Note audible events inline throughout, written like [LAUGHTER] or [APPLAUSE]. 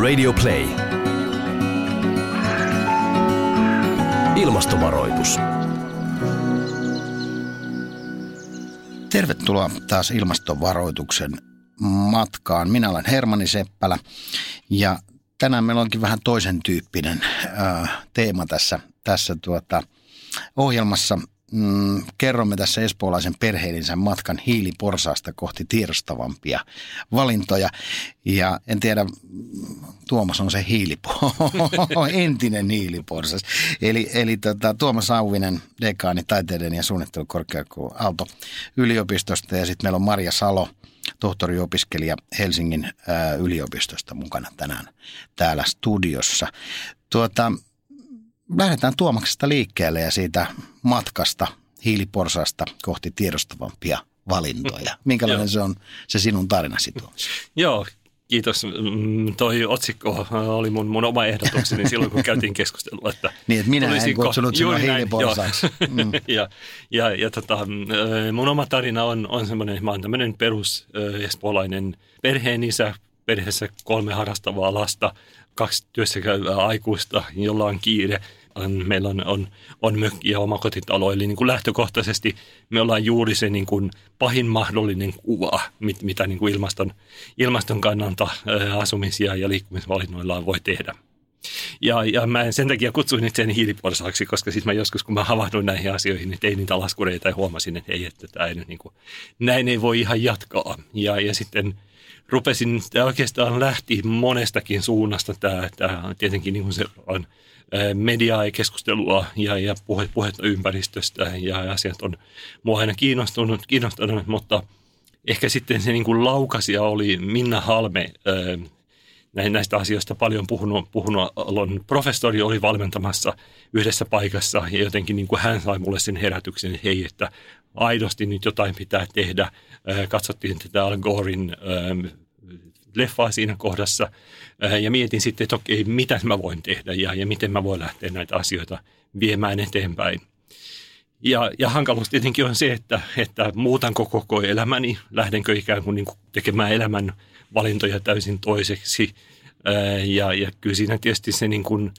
Radio Play. Ilmastovaroitus. Tervetuloa taas ilmastovaroituksen matkaan. Minä olen Hermani Seppälä ja tänään meillä onkin vähän toisen tyyppinen äh, teema tässä, tässä tuota, ohjelmassa mm, kerromme tässä espoolaisen perheellisen matkan hiiliporsaasta kohti tiedostavampia valintoja. Ja en tiedä, Tuomas on se hiilipo, [LAUGHS] entinen hiiliporsas. Eli, eli tota, Tuomas Auvinen, dekaani taiteiden ja suunnittelukorkeakoulu Aalto yliopistosta ja sitten meillä on Maria Salo, tohtoriopiskelija Helsingin ää, yliopistosta mukana tänään täällä studiossa. Tuota, lähdetään Tuomaksesta liikkeelle ja siitä matkasta hiiliporsasta kohti tiedostavampia valintoja. [LAUGHS] Minkälainen se on se sinun tarinasi Tuomas? Joo, kiitos. Mm, toi otsikko oli mun, mun oma ehdotukseni [LAUGHS] silloin, kun käytiin keskustelua. Että niin, että minä en kutsunut sinua hiiliporsaaksi. Mm. [LAUGHS] ja, ja, ja tota, mm, mun oma tarina on, on semmoinen, mä oon tämmöinen perus espoolainen perheen isä, perheessä kolme harrastavaa lasta, kaksi työssäkäyvää aikuista, jolla on kiire – meillä on, on, on mökki ja omakotitalo. Eli niin kuin lähtökohtaisesti me ollaan juuri se niin kuin pahin mahdollinen kuva, mit, mitä niin kuin ilmaston, ilmaston kannalta asumisia ja liikkumisvalinnoillaan voi tehdä. Ja, ja mä en sen takia kutsuin itseäni hiiliporsaaksi, koska siis mä joskus, kun mä havahduin näihin asioihin, niin tein niitä laskureita ja huomasin, että ei, että tämä ei nyt niin kuin, näin ei voi ihan jatkaa. Ja, ja sitten rupesin, tämä oikeastaan lähti monestakin suunnasta tämä, tämä tietenkin niin se on mediaa ja keskustelua ja, ja puhe, puhetta ympäristöstä ja asiat on mua aina kiinnostunut, kiinnostunut mutta ehkä sitten se niin kuin laukasia oli Minna Halme, näistä asioista paljon puhunut, puhunut on professori oli valmentamassa yhdessä paikassa ja jotenkin niin kuin hän sai mulle sen herätyksen, että hei, että aidosti nyt jotain pitää tehdä. Katsottiin tätä Al Gorein leffaa siinä kohdassa ja mietin sitten, että okei, mitä mä voin tehdä ja, ja miten mä voin lähteä näitä asioita viemään eteenpäin. Ja, ja hankaluus tietenkin on se, että, että muutanko koko elämäni, lähdenkö ikään kuin, niin kuin tekemään elämän valintoja täysin toiseksi. Ja, ja kyllä siinä tietysti se niin kuin,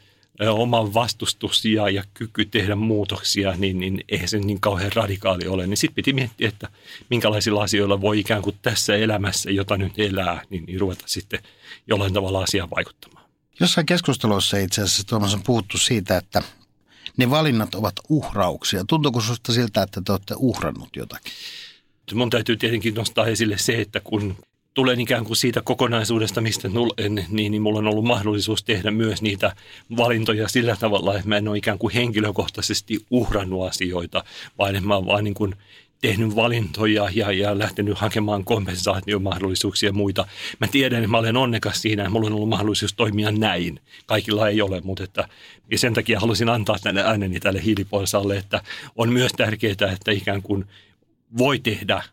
vastustus ja, ja kyky tehdä muutoksia, niin, niin eihän se niin kauhean radikaali ole. Niin sitten piti miettiä, että minkälaisilla asioilla voi ikään kuin tässä elämässä, jota nyt elää, niin, niin ruveta sitten jollain tavalla asiaan vaikuttamaan. Jossain keskustelussa itse asiassa Tuomas on puhuttu siitä, että ne valinnat ovat uhrauksia. Tuntuuko sinusta siltä, että te olette uhrannut jotakin? Mun täytyy tietenkin nostaa esille se, että kun tulen ikään kuin siitä kokonaisuudesta, mistä tulen, niin, niin mulla on ollut mahdollisuus tehdä myös niitä valintoja sillä tavalla, että mä en ole ikään kuin henkilökohtaisesti uhrannut asioita, vaan mä oon vaan niin kuin tehnyt valintoja ja, ja lähtenyt hakemaan kompensaatiomahdollisuuksia ja muita. Mä tiedän, että mä olen onnekas siinä, että mulla on ollut mahdollisuus toimia näin. Kaikilla ei ole, mutta että, ja sen takia halusin antaa tänne ääneni tälle hiiliponsalle, että on myös tärkeää, että ikään kuin voi tehdä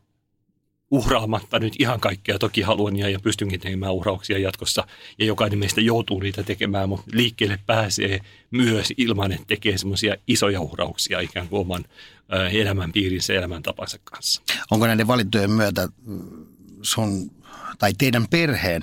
uhraamatta nyt ihan kaikkea. Toki haluan ja, ja pystynkin tekemään uhrauksia jatkossa ja jokainen meistä joutuu niitä tekemään, mutta liikkeelle pääsee myös ilman, että tekee semmoisia isoja uhrauksia ikään kuin oman elämän piirinsä elämäntapansa kanssa. Onko näiden valintojen myötä sun tai teidän perheen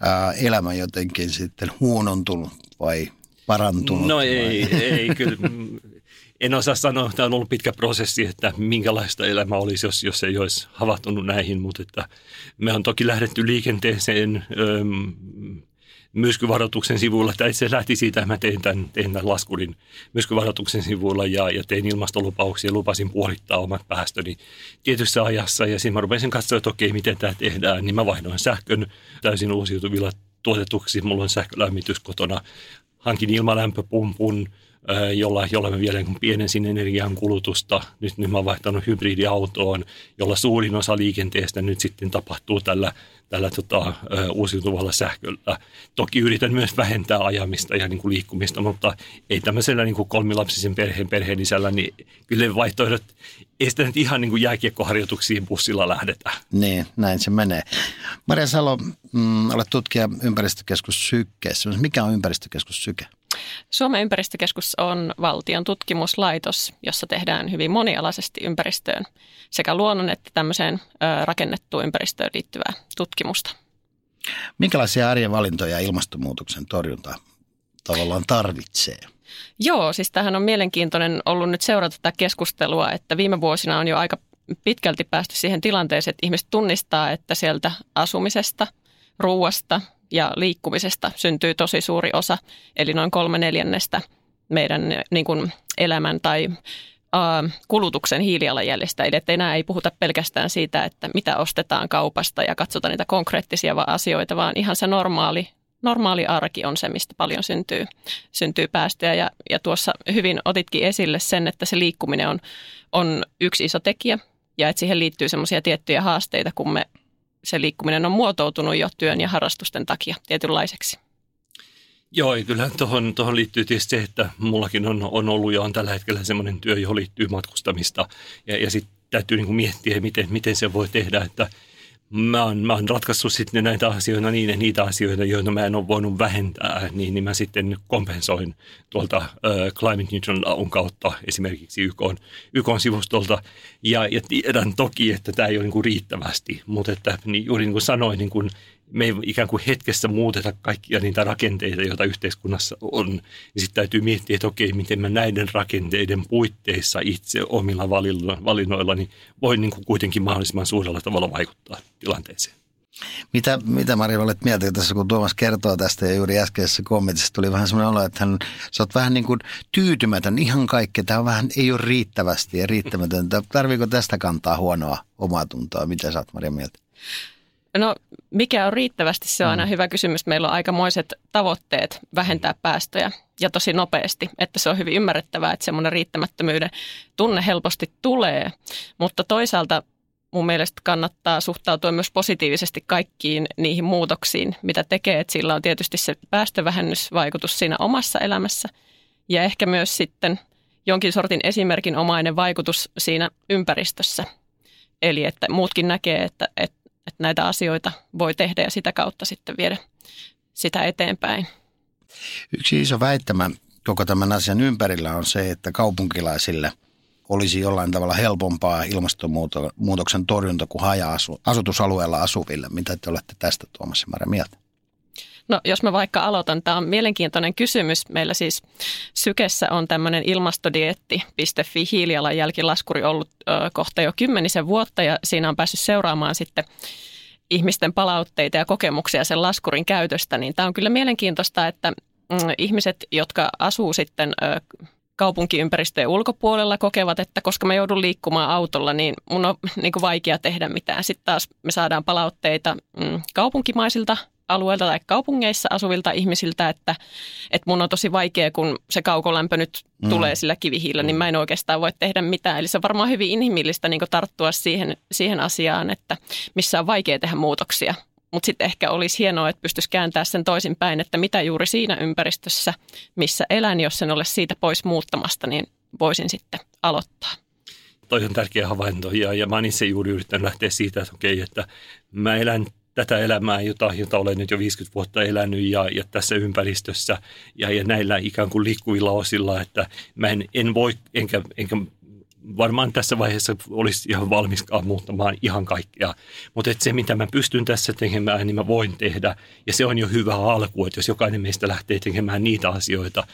ää, elämä jotenkin sitten huonontunut vai parantunut? No ei, vai? ei kyllä [LAUGHS] en osaa sanoa, tämä on ollut pitkä prosessi, että minkälaista elämä olisi, jos, jos ei olisi havahtunut näihin, mutta että me on toki lähdetty liikenteeseen öö, myrskyvaroituksen sivuilla. Tämä itse lähti siitä, että mä tein tämän, tein tämän laskurin myrskyvaroituksen sivuilla ja, ja tein ilmastolupauksia, lupasin puolittaa omat päästöni tietyssä ajassa. Ja siinä mä rupesin katsoa, että okei, miten tämä tehdään, niin mä vaihdoin sähkön täysin uusiutuvilla tuotetuksi. Mulla on sähkölämmitys kotona, hankin ilmalämpöpumpun, jolla, jolla mä vielä pienensin energian kulutusta. Nyt, nyt mä oon vaihtanut hybridiautoon, jolla suurin osa liikenteestä nyt sitten tapahtuu tällä, tällä tota, uusiutuvalla sähköllä. Toki yritän myös vähentää ajamista ja niin kuin liikkumista, mutta ei tämmöisellä niin kuin kolmilapsisen perheen perheen isällä, niin kyllä vaihtoehdot, ei sitä nyt ihan niin kuin jääkiekkoharjoituksiin bussilla lähdetä. Niin, näin se menee. Maria Salo, mm, olet tutkija ympäristökeskus Sykkeessä. Mikä on ympäristökeskus Syke? Suomen ympäristökeskus on valtion tutkimuslaitos, jossa tehdään hyvin monialaisesti ympäristöön sekä luonnon että tämmöiseen rakennettuun ympäristöön liittyvää tutkimusta. Minkälaisia arjen valintoja ilmastonmuutoksen torjunta tavallaan tarvitsee? Joo, siis tähän on mielenkiintoinen ollut nyt seurata tätä keskustelua, että viime vuosina on jo aika pitkälti päästy siihen tilanteeseen, että ihmiset tunnistaa, että sieltä asumisesta, ruuasta ja liikkumisesta syntyy tosi suuri osa, eli noin kolme neljännestä meidän niin kuin elämän tai kulutuksen hiilijalanjäljestä. Eli että enää ei puhuta pelkästään siitä, että mitä ostetaan kaupasta ja katsotaan niitä konkreettisia asioita, vaan ihan se normaali, normaali arki on se, mistä paljon syntyy, syntyy päästöjä. Ja, ja tuossa hyvin otitkin esille sen, että se liikkuminen on, on yksi iso tekijä ja että siihen liittyy semmoisia tiettyjä haasteita, kun me se liikkuminen on muotoutunut jo työn ja harrastusten takia tietynlaiseksi. Joo, kyllä tuohon, tuohon liittyy tietysti se, että mullakin on, on ollut ja on tällä hetkellä semmoinen työ, johon liittyy matkustamista. Ja, ja sitten täytyy niin kuin miettiä, miten, miten se voi tehdä, että mä oon, mä oon ratkaissut sitten näitä asioita niin, niitä asioita, joita mä en ole voinut vähentää, niin, niin mä sitten kompensoin tuolta äh, Climate Neutral AUn kautta esimerkiksi YK, YK sivustolta. Ja, ja tiedän toki, että tämä ei ole niin kuin riittävästi, mutta että niin juuri niin kuin sanoin, niin kuin me ei ikään kuin hetkessä muuteta kaikkia niitä rakenteita, joita yhteiskunnassa on, niin sitten täytyy miettiä, että okei, miten mä näiden rakenteiden puitteissa itse omilla valinnoillani voin niin kuin kuitenkin mahdollisimman suurella tavalla vaikuttaa tilanteeseen. Mitä, mitä Mari olet mieltä tässä, kun Tuomas kertoo tästä ja juuri äskeisessä kommentissa tuli vähän semmoinen olo, että hän, sä oot vähän niin kuin tyytymätön ihan kaikkea. Tämä vähän, ei ole riittävästi ja riittämätöntä. Tarviiko tästä kantaa huonoa omaa tuntoa? Mitä sä oot Maria mieltä? No mikä on riittävästi, se on aina mm. hyvä kysymys. Meillä on aikamoiset tavoitteet vähentää päästöjä ja tosi nopeasti, että se on hyvin ymmärrettävää, että semmoinen riittämättömyyden tunne helposti tulee. Mutta toisaalta mun mielestä kannattaa suhtautua myös positiivisesti kaikkiin niihin muutoksiin, mitä tekee. Että sillä on tietysti se päästövähennysvaikutus siinä omassa elämässä ja ehkä myös sitten jonkin sortin esimerkinomainen vaikutus siinä ympäristössä. Eli että muutkin näkee, että, että että näitä asioita voi tehdä ja sitä kautta sitten viedä sitä eteenpäin. Yksi iso väittämä koko tämän asian ympärillä on se, että kaupunkilaisille olisi jollain tavalla helpompaa ilmastonmuutoksen torjunta kuin haja-asutusalueella asuville. Mitä te olette tästä tuomassa Mara mieltä? No jos mä vaikka aloitan, tämä on mielenkiintoinen kysymys. Meillä siis Sykessä on tämmöinen ilmastodietti.fi hiilijalanjälkilaskuri ollut ö, kohta jo kymmenisen vuotta ja siinä on päässyt seuraamaan sitten ihmisten palautteita ja kokemuksia sen laskurin käytöstä, niin tämä on kyllä mielenkiintoista, että mm, ihmiset, jotka asuu sitten kaupunkiympäristöjen ulkopuolella kokevat, että koska mä joudun liikkumaan autolla, niin mun on niin kuin vaikea tehdä mitään. Sitten taas me saadaan palautteita mm, kaupunkimaisilta alueelta tai kaupungeissa asuvilta ihmisiltä, että, että mun on tosi vaikea, kun se kaukolämpö nyt mm. tulee sillä kivihiillä, niin mä en oikeastaan voi tehdä mitään. Eli se on varmaan hyvin inhimillistä niin tarttua siihen, siihen asiaan, että missä on vaikea tehdä muutoksia. Mutta sitten ehkä olisi hienoa, että pystyisi kääntämään sen toisinpäin, että mitä juuri siinä ympäristössä, missä elän, jos en ole siitä pois muuttamasta, niin voisin sitten aloittaa toi on tärkeä havainto ja, ja mä oon itse juuri yrittänyt lähteä siitä, että okei, että mä elän tätä elämää, jota, jota olen nyt jo 50 vuotta elänyt ja, ja tässä ympäristössä ja, ja näillä ikään kuin liikkuvilla osilla, että mä en, en voi, enkä, enkä varmaan tässä vaiheessa olisi ihan valmiskaan muuttamaan ihan kaikkea. Mutta se, mitä mä pystyn tässä tekemään, niin mä voin tehdä. Ja se on jo hyvä alku, että jos jokainen meistä lähtee tekemään niitä asioita,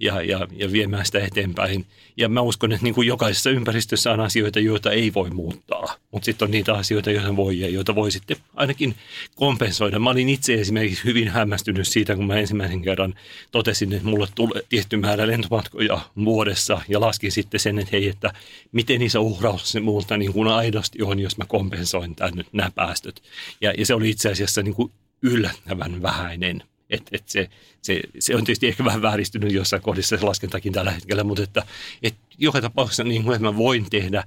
ja, ja, ja viemään sitä eteenpäin. Ja mä uskon, että niin kuin jokaisessa ympäristössä on asioita, joita ei voi muuttaa, mutta sitten on niitä asioita, joita voi ja joita voi sitten ainakin kompensoida. Mä olin itse esimerkiksi hyvin hämmästynyt siitä, kun mä ensimmäisen kerran totesin, että mulle tulee tietty määrä lentomatkoja vuodessa ja laskin sitten sen, että hei, että miten iso uhraus se multa niin kuin aidosti on, jos mä kompensoin tämän nämä päästöt. Ja, ja se oli itse asiassa niin kuin yllättävän vähäinen. Et, et se, se, se, on tietysti ehkä vähän vääristynyt jossain kohdissa se laskentakin tällä hetkellä, mutta että, et joka tapauksessa niin kuin, että mä voin tehdä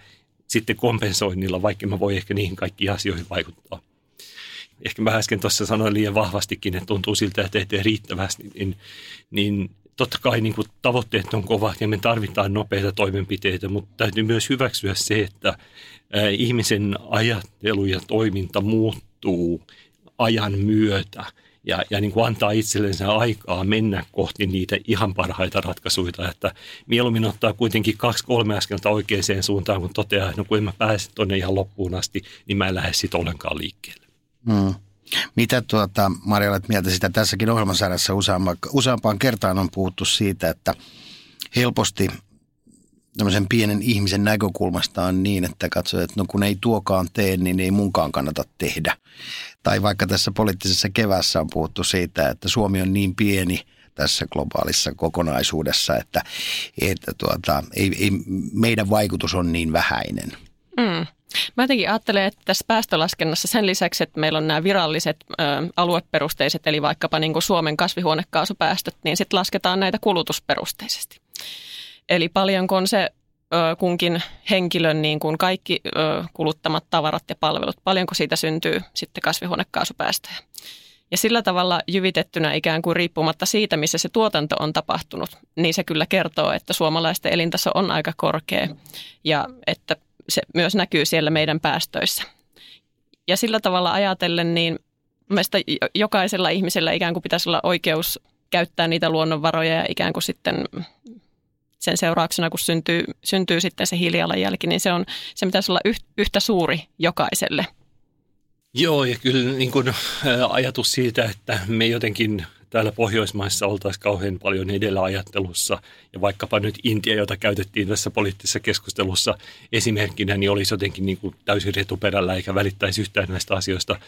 sitten kompensoinnilla, vaikka mä voi ehkä niihin kaikkiin asioihin vaikuttaa. Ehkä mä äsken tuossa sanoin liian vahvastikin, että tuntuu siltä, että ei tee riittävästi, niin, niin totta kai niin kuin tavoitteet on kovat ja me tarvitaan nopeita toimenpiteitä, mutta täytyy myös hyväksyä se, että ihmisen ajattelu ja toiminta muuttuu ajan myötä – ja, ja niin kuin antaa itsellensä aikaa mennä kohti niitä ihan parhaita ratkaisuja, että mieluummin ottaa kuitenkin kaksi-kolme askelta oikeaan suuntaan, kun toteaa, että no kun en mä pääse tuonne ihan loppuun asti, niin mä en lähde sitten ollenkaan liikkeelle. Hmm. Mitä tuota, Maria, olet mieltä sitä tässäkin ohjelmasarjassa useampaan kertaan on puhuttu siitä, että helposti tämmöisen pienen ihmisen näkökulmasta on niin, että katsoo, että no kun ei tuokaan tee, niin ei munkaan kannata tehdä. Tai vaikka tässä poliittisessa kevässä on puhuttu siitä, että Suomi on niin pieni tässä globaalissa kokonaisuudessa, että, että tuota, ei, ei, meidän vaikutus on niin vähäinen. Mm. Mä jotenkin ajattelen, että tässä päästölaskennassa sen lisäksi, että meillä on nämä viralliset ö, alueperusteiset, eli vaikkapa niin kuin Suomen kasvihuonekaasupäästöt, niin sitten lasketaan näitä kulutusperusteisesti. Eli paljonko on se ö, kunkin henkilön niin kuin kaikki ö, kuluttamat tavarat ja palvelut, paljonko siitä syntyy sitten kasvihuonekaasupäästöjä. Ja sillä tavalla jyvitettynä ikään kuin riippumatta siitä, missä se tuotanto on tapahtunut, niin se kyllä kertoo, että suomalaisten elintaso on aika korkea ja että se myös näkyy siellä meidän päästöissä. Ja sillä tavalla ajatellen, niin mielestäni jokaisella ihmisellä ikään kuin pitäisi olla oikeus käyttää niitä luonnonvaroja ja ikään kuin sitten sen seurauksena, kun syntyy, syntyy sitten se hiilijalanjälki, niin se, on, se pitäisi olla yhtä suuri jokaiselle. Joo, ja kyllä niin kuin, ajatus siitä, että me jotenkin täällä Pohjoismaissa oltaisiin kauhean paljon edellä ajattelussa. Ja vaikkapa nyt Intia, jota käytettiin tässä poliittisessa keskustelussa esimerkkinä, niin olisi jotenkin niin kuin täysin retuperällä eikä välittäisi yhtään näistä asioista.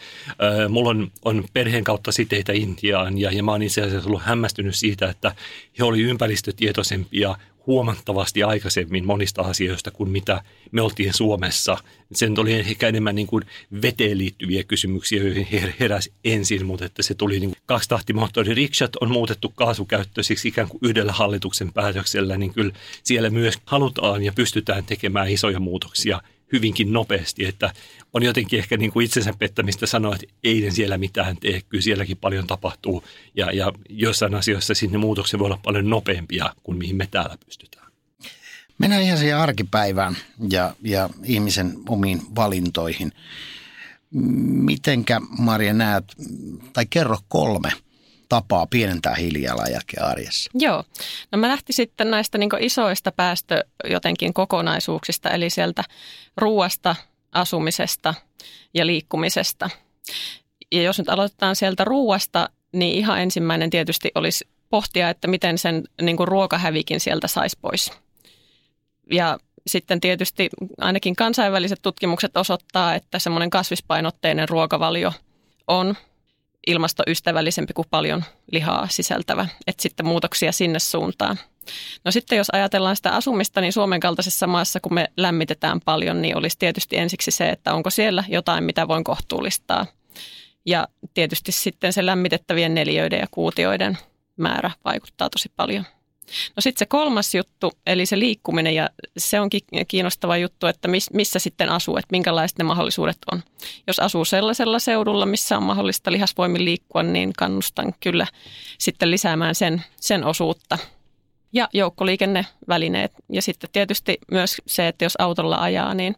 mulla on, on perheen kautta siteitä Intiaan ja, ja mä oon itse asiassa ollut hämmästynyt siitä, että he olivat ympäristötietoisempia huomattavasti aikaisemmin monista asioista kuin mitä me oltiin Suomessa. Sen oli ehkä enemmän niin kuin veteen liittyviä kysymyksiä, joihin heräsi ensin, mutta että se tuli niin kaksitahtimoottori rikshat on muutettu kaasukäyttöisiksi ikään kuin yhdellä hallituksen päätöksellä, niin kyllä siellä myös halutaan ja pystytään tekemään isoja muutoksia hyvinkin nopeasti, että on jotenkin ehkä niin kuin itsensä pettämistä sanoa, että ei ne siellä mitään tee, kyllä sielläkin paljon tapahtuu ja, ja joissain asioissa sinne muutokset voi olla paljon nopeampia kuin mihin me täällä pystytään. Mennään ihan siihen arkipäivään ja, ja ihmisen omiin valintoihin. Mitenkä Maria näet, tai kerro kolme tapaa pienentää hiilijalanjälkeä arjessa? Joo, no mä lähtin sitten näistä niin isoista päästö jotenkin kokonaisuuksista, eli sieltä ruuasta, asumisesta ja liikkumisesta. Ja jos nyt aloitetaan sieltä ruuasta, niin ihan ensimmäinen tietysti olisi pohtia, että miten sen niin kuin ruokahävikin sieltä saisi pois. Ja sitten tietysti ainakin kansainväliset tutkimukset osoittaa, että semmoinen kasvispainotteinen ruokavalio on ilmastoystävällisempi kuin paljon lihaa sisältävä. Että sitten muutoksia sinne suuntaan. No sitten jos ajatellaan sitä asumista, niin Suomen kaltaisessa maassa, kun me lämmitetään paljon, niin olisi tietysti ensiksi se, että onko siellä jotain, mitä voin kohtuullistaa. Ja tietysti sitten se lämmitettävien neliöiden ja kuutioiden määrä vaikuttaa tosi paljon. No sitten se kolmas juttu, eli se liikkuminen, ja se onkin kiinnostava juttu, että missä sitten asuu, että minkälaiset ne mahdollisuudet on. Jos asuu sellaisella seudulla, missä on mahdollista lihasvoimin liikkua, niin kannustan kyllä sitten lisäämään sen, sen osuutta. Ja joukkoliikennevälineet. Ja sitten tietysti myös se, että jos autolla ajaa, niin,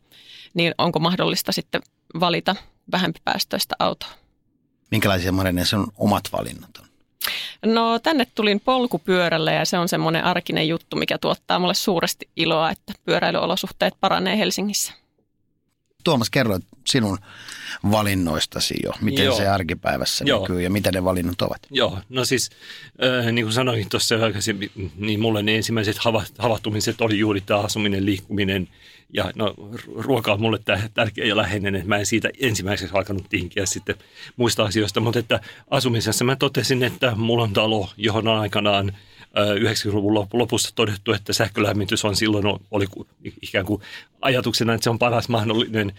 niin onko mahdollista sitten valita vähempipäästöistä autoa. Minkälaisia Marine on omat valinnat on? No tänne tulin polkupyörällä ja se on semmoinen arkinen juttu, mikä tuottaa mulle suuresti iloa, että pyöräilyolosuhteet paranee Helsingissä. Tuomas, kerroit sinun valinnoistasi jo, miten Joo. se arkipäivässä Joo. näkyy ja mitä ne valinnat ovat. Joo, no siis äh, niin kuin sanoin tuossa aikaisemmin, niin mulle ne ensimmäiset havahtumiset oli juuri tämä asuminen, liikkuminen ja no, ruoka on mulle tärkeä ja läheinen, että mä en siitä ensimmäiseksi alkanut tinkiä sitten muista asioista, mutta että asumisessa mä totesin, että mulla on talo, johon on aikanaan 90-luvun lopussa todettu, että sähkölämmitys on silloin oli ikään kuin ajatuksena, että se on paras mahdollinen.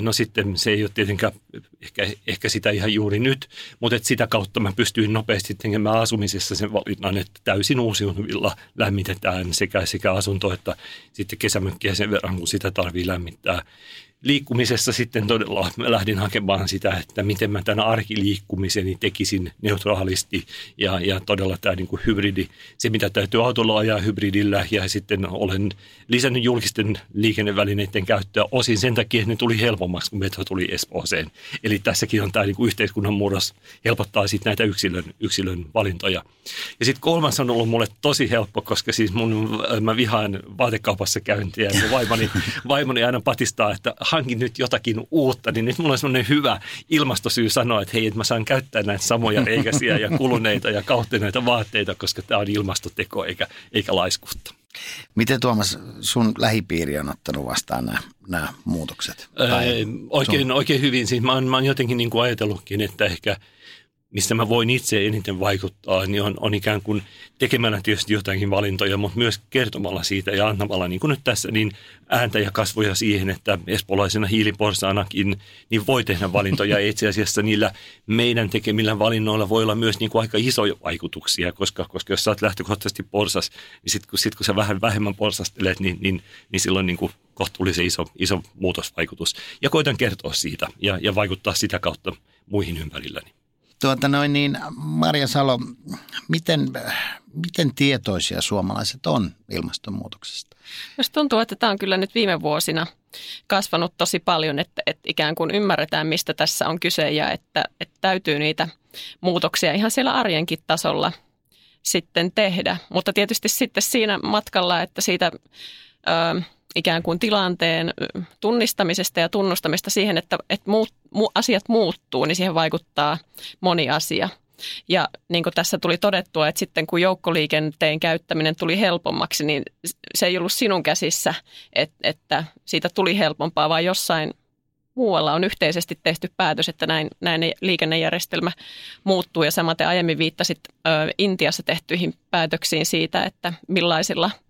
No sitten se ei ole tietenkään ehkä, ehkä sitä ihan juuri nyt, mutta että sitä kautta mä pystyin nopeasti tekemään asumisessa sen valinnan, että täysin uusiutuvilla lämmitetään sekä, sekä asunto että sitten kesämökkiä sen verran, kun sitä tarvii lämmittää liikkumisessa sitten todella mä lähdin hakemaan sitä, että miten mä tämän arkiliikkumiseni tekisin neutraalisti ja, ja todella tämä niin kuin hybridi, se mitä täytyy autolla ajaa hybridillä ja sitten olen lisännyt julkisten liikennevälineiden käyttöä osin sen takia, että ne tuli helpommaksi, kun metro tuli Espooseen. Eli tässäkin on tämä niin kuin yhteiskunnan murros helpottaa sitten näitä yksilön, yksilön valintoja. Ja sitten kolmas on ollut mulle tosi helppo, koska siis mun, mä vihaan vaatekaupassa käyntiä ja vaimoni, vaimoni aina patistaa, että hankin nyt jotakin uutta, niin nyt mulla on semmoinen hyvä ilmastosyy sanoa, että hei, että mä saan käyttää näitä samoja reikäisiä ja kuluneita ja kauhteneita vaatteita, koska tämä on ilmastoteko eikä, eikä laiskuutta. Miten Tuomas sun lähipiiri on ottanut vastaan nämä, nämä muutokset? Tai oikein, oikein hyvin. Siis mä, oon, mä oon jotenkin niin kuin ajatellutkin, että ehkä – mistä mä voin itse eniten vaikuttaa, niin on, on ikään kuin tekemällä tietysti jotakin valintoja, mutta myös kertomalla siitä ja antamalla, niin kuin nyt tässä, niin ääntä ja kasvoja siihen, että espolaisena hiiliporsaanakin niin voi tehdä valintoja. Ja itse asiassa niillä meidän tekemillä valinnoilla voi olla myös niin kuin aika isoja vaikutuksia, koska, koska jos sä oot lähtökohtaisesti porsas, niin sitten kun, sit kun sä vähän vähemmän porsastelet, niin, niin, niin silloin niin kuin kohtuullisen iso, iso muutosvaikutus. Ja koitan kertoa siitä ja, ja vaikuttaa sitä kautta muihin ympärilläni. Tuota noin niin, Marja Salo, miten, miten tietoisia suomalaiset on ilmastonmuutoksesta? Jos tuntuu, että tämä on kyllä nyt viime vuosina kasvanut tosi paljon, että, että ikään kuin ymmärretään, mistä tässä on kyse ja että, että täytyy niitä muutoksia ihan siellä arjenkin tasolla sitten tehdä. Mutta tietysti sitten siinä matkalla, että siitä... Ö, ikään kuin tilanteen tunnistamisesta ja tunnustamista siihen, että, että muut, mu, asiat muuttuu, niin siihen vaikuttaa moni asia. Ja niin kuin tässä tuli todettua, että sitten kun joukkoliikenteen käyttäminen tuli helpommaksi, niin se ei ollut sinun käsissä, että, että siitä tuli helpompaa, vaan jossain muualla on yhteisesti tehty päätös, että näin, näin liikennejärjestelmä muuttuu. Ja samaten aiemmin viittasit ö, Intiassa tehtyihin päätöksiin siitä, että millaisilla –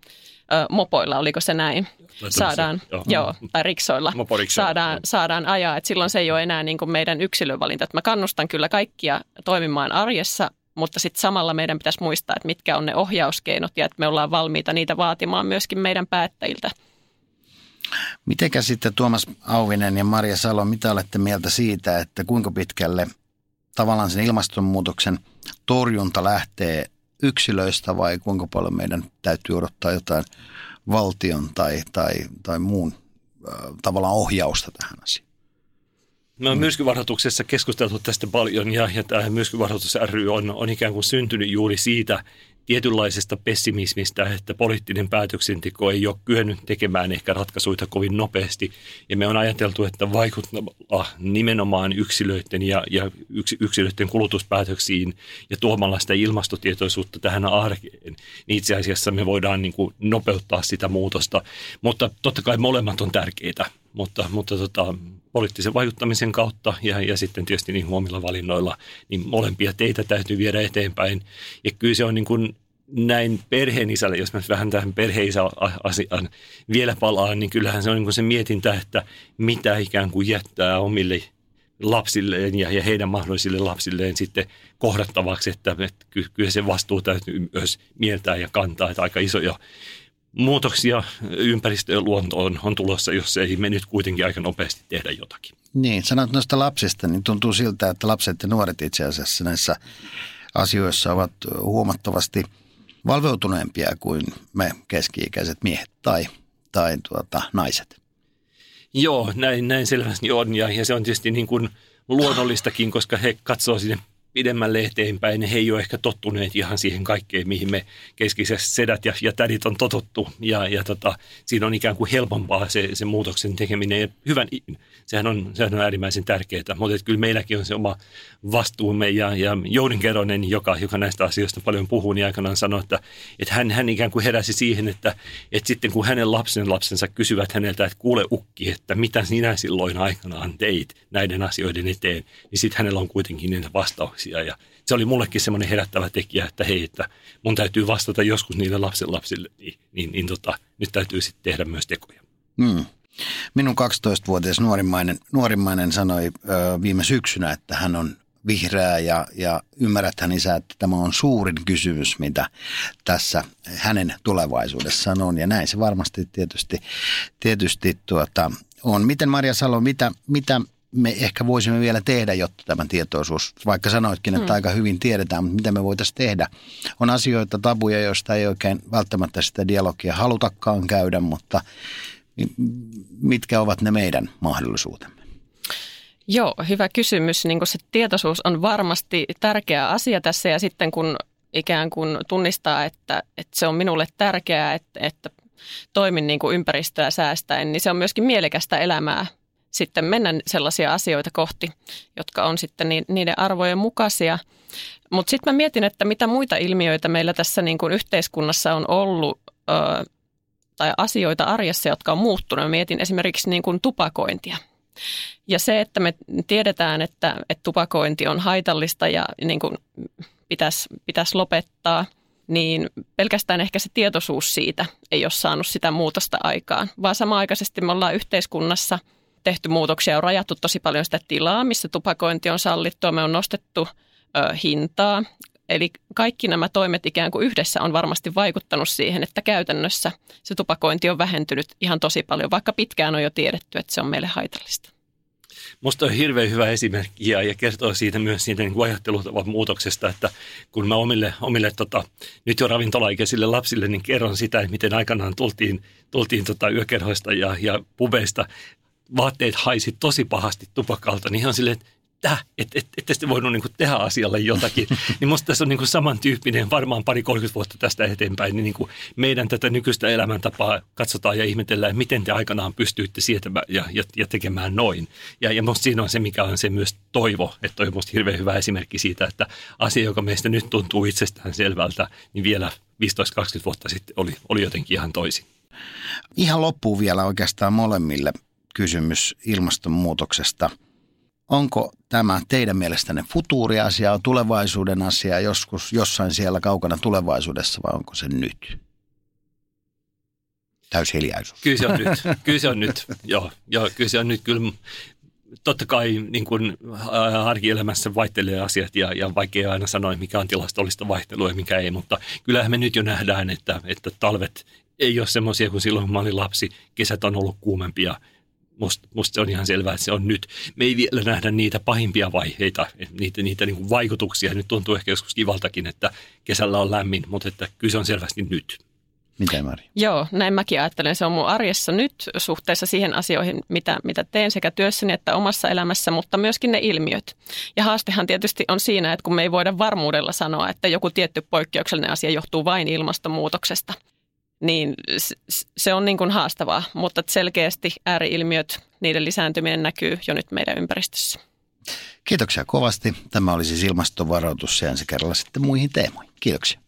mopoilla, oliko se näin, saadaan, joo. joo, tai riksoilla, saadaan, saadaan ajaa. Et silloin se ei ole enää niin kuin meidän yksilövalinta. Et mä kannustan kyllä kaikkia toimimaan arjessa, mutta sitten samalla meidän pitäisi muistaa, että mitkä on ne ohjauskeinot ja että me ollaan valmiita niitä vaatimaan myöskin meidän päättäjiltä. Mitenkä sitten Tuomas Auvinen ja Maria Salo, mitä olette mieltä siitä, että kuinka pitkälle tavallaan sen ilmastonmuutoksen torjunta lähtee yksilöistä vai kuinka paljon meidän täytyy odottaa jotain valtion tai, tai, tai muun tavallaan ohjausta tähän asiaan? Me on myrskyvaroituksessa keskusteltu tästä paljon ja, ja tämä myrskyvaroitus ry on, on ikään kuin syntynyt juuri siitä, tietynlaisesta pessimismistä, että poliittinen päätöksenteko ei ole kyennyt tekemään ehkä ratkaisuja kovin nopeasti. Ja me on ajateltu, että vaikuttamalla nimenomaan yksilöiden ja, ja yksilöiden kulutuspäätöksiin ja tuomalla sitä ilmastotietoisuutta tähän arkeen, niin itse asiassa me voidaan niin kuin nopeuttaa sitä muutosta. Mutta totta kai molemmat on tärkeitä, mutta, mutta tota, poliittisen vaikuttamisen kautta ja, ja sitten tietysti niin huomilla valinnoilla, niin molempia teitä täytyy viedä eteenpäin. Ja kyllä se on niin kuin näin perheen isälle, jos mä vähän tähän perheisä-asiaan vielä palaan, niin kyllähän se on niin se mietintä, että mitä ikään kuin jättää omille lapsilleen ja, ja heidän mahdollisille lapsilleen sitten kohdattavaksi, että, että kyllä se vastuu täytyy myös mieltää ja kantaa, että aika isoja muutoksia ympäristöön ja luontoon on tulossa, jos ei me nyt kuitenkin aika nopeasti tehdä jotakin. Niin, sanot noista lapsista, niin tuntuu siltä, että lapset ja nuoret itse asiassa näissä asioissa ovat huomattavasti valveutuneempia kuin me keski-ikäiset miehet tai, tai tuota, naiset. Joo, näin, näin selvästi on ja, ja se on tietysti niin kuin luonnollistakin, koska he katsoo sinne pidemmälle eteenpäin, he ei ole ehkä tottuneet ihan siihen kaikkeen, mihin me keskiset sedät ja, ja tädit on totuttu. Ja, ja tota, siinä on ikään kuin helpompaa se, se muutoksen tekeminen. Ja hyvän, sehän on, sehän on äärimmäisen tärkeää, mutta kyllä meilläkin on se oma vastuumme. Ja, ja Joudin Keronen, joka, joka näistä asioista paljon puhuu, niin aikanaan sanoi, että, että hän, hän ikään kuin heräsi siihen, että, että sitten kun hänen lapsen lapsensa kysyvät häneltä, että kuule ukki, että mitä sinä silloin aikanaan teit näiden asioiden eteen, niin sitten hänellä on kuitenkin niitä vastauksia lapsia. Ja se oli mullekin semmoinen herättävä tekijä, että hei, että mun täytyy vastata joskus niille lapsen lapsille, niin, niin, niin tota, nyt täytyy sitten tehdä myös tekoja. Hmm. Minun 12-vuotias nuorimmainen, nuorimmainen sanoi ö, viime syksynä, että hän on vihreä ja, ja hän isä, että tämä on suurin kysymys, mitä tässä hänen tulevaisuudessaan on. Ja näin se varmasti tietysti, tietysti tuota, on. Miten Maria Salo, mitä, mitä me ehkä voisimme vielä tehdä, jotta tämä tietoisuus, vaikka sanoitkin, että hmm. aika hyvin tiedetään, mutta mitä me voitaisiin tehdä. On asioita, tabuja, joista ei oikein välttämättä sitä dialogia halutakaan käydä, mutta mitkä ovat ne meidän mahdollisuutemme? Joo, hyvä kysymys. Niin se tietoisuus on varmasti tärkeä asia tässä ja sitten kun ikään kuin tunnistaa, että, että se on minulle tärkeää, että, että toimin niin kuin ympäristöä säästäen, niin se on myöskin mielekästä elämää sitten mennä sellaisia asioita kohti, jotka on sitten niiden arvojen mukaisia. Mutta sitten mä mietin, että mitä muita ilmiöitä meillä tässä niin kuin yhteiskunnassa on ollut ö, tai asioita arjessa, jotka on muuttunut. Mä mietin esimerkiksi niin kuin tupakointia. Ja se, että me tiedetään, että, että tupakointi on haitallista ja niin kuin pitäisi, pitäisi lopettaa, niin pelkästään ehkä se tietoisuus siitä ei ole saanut sitä muutosta aikaan, vaan samaaikaisesti me ollaan yhteiskunnassa tehty muutoksia, on rajattu tosi paljon sitä tilaa, missä tupakointi on sallittua, me on nostettu ö, hintaa, Eli kaikki nämä toimet ikään kuin yhdessä on varmasti vaikuttanut siihen, että käytännössä se tupakointi on vähentynyt ihan tosi paljon, vaikka pitkään on jo tiedetty, että se on meille haitallista. Musta on hirveän hyvä esimerkki ja, ja kertoo siitä myös siitä niin ajattelutavan muutoksesta, että kun mä omille, omille tota, nyt jo ravintolaikäisille lapsille niin kerron sitä, että miten aikanaan tultiin, tultiin tota yökerhoista ja, ja pubeista, vaatteet haisi tosi pahasti tupakalta, niin ihan silleen, että että et, et, ette sitten voinut niin kuin tehdä asialle jotakin. [LAUGHS] niin musta tässä on niin kuin samantyyppinen, varmaan pari 30 vuotta tästä eteenpäin, niin, niin kuin meidän tätä nykyistä elämäntapaa katsotaan ja ihmetellään, miten te aikanaan pystyitte sietämään ja, ja, ja tekemään noin. Ja, ja musta siinä on se, mikä on se myös toivo, että on musta hirveän hyvä esimerkki siitä, että asia, joka meistä nyt tuntuu itsestään selvältä, niin vielä 15-20 vuotta sitten oli, oli jotenkin ihan toisin. Ihan loppuun vielä oikeastaan molemmille kysymys ilmastonmuutoksesta – Onko tämä teidän mielestänne futuuriasia, tulevaisuuden asia joskus jossain siellä kaukana tulevaisuudessa vai onko se nyt? Täys hiljaisuus. Kyllä se on nyt. [LAUGHS] Kyllä se on nyt. Joo, joo kyllä se on nyt. Kyllä totta kai niin kuin arkielämässä vaihtelee asiat ja, ja vaikea aina sanoa, mikä on tilastollista vaihtelua ja mikä ei, mutta kyllähän me nyt jo nähdään, että, että talvet ei ole semmoisia kuin silloin, kun mä olin lapsi. Kesät on ollut kuumempia, musta, musta se on ihan selvää, että se on nyt. Me ei vielä nähdä niitä pahimpia vaiheita, niitä, niitä niin kuin vaikutuksia. Nyt tuntuu ehkä joskus kivaltakin, että kesällä on lämmin, mutta että kyllä se on selvästi nyt. Miten Mari? Joo, näin mäkin ajattelen. Se on mun arjessa nyt suhteessa siihen asioihin, mitä, mitä teen sekä työssäni että omassa elämässä, mutta myöskin ne ilmiöt. Ja haastehan tietysti on siinä, että kun me ei voida varmuudella sanoa, että joku tietty poikkeuksellinen asia johtuu vain ilmastonmuutoksesta – niin se on niin kuin haastavaa, mutta selkeästi ääriilmiöt, niiden lisääntyminen näkyy jo nyt meidän ympäristössä. Kiitoksia kovasti. Tämä oli siis ilmastovaroitus ja ensi kerralla sitten muihin teemoihin. Kiitoksia.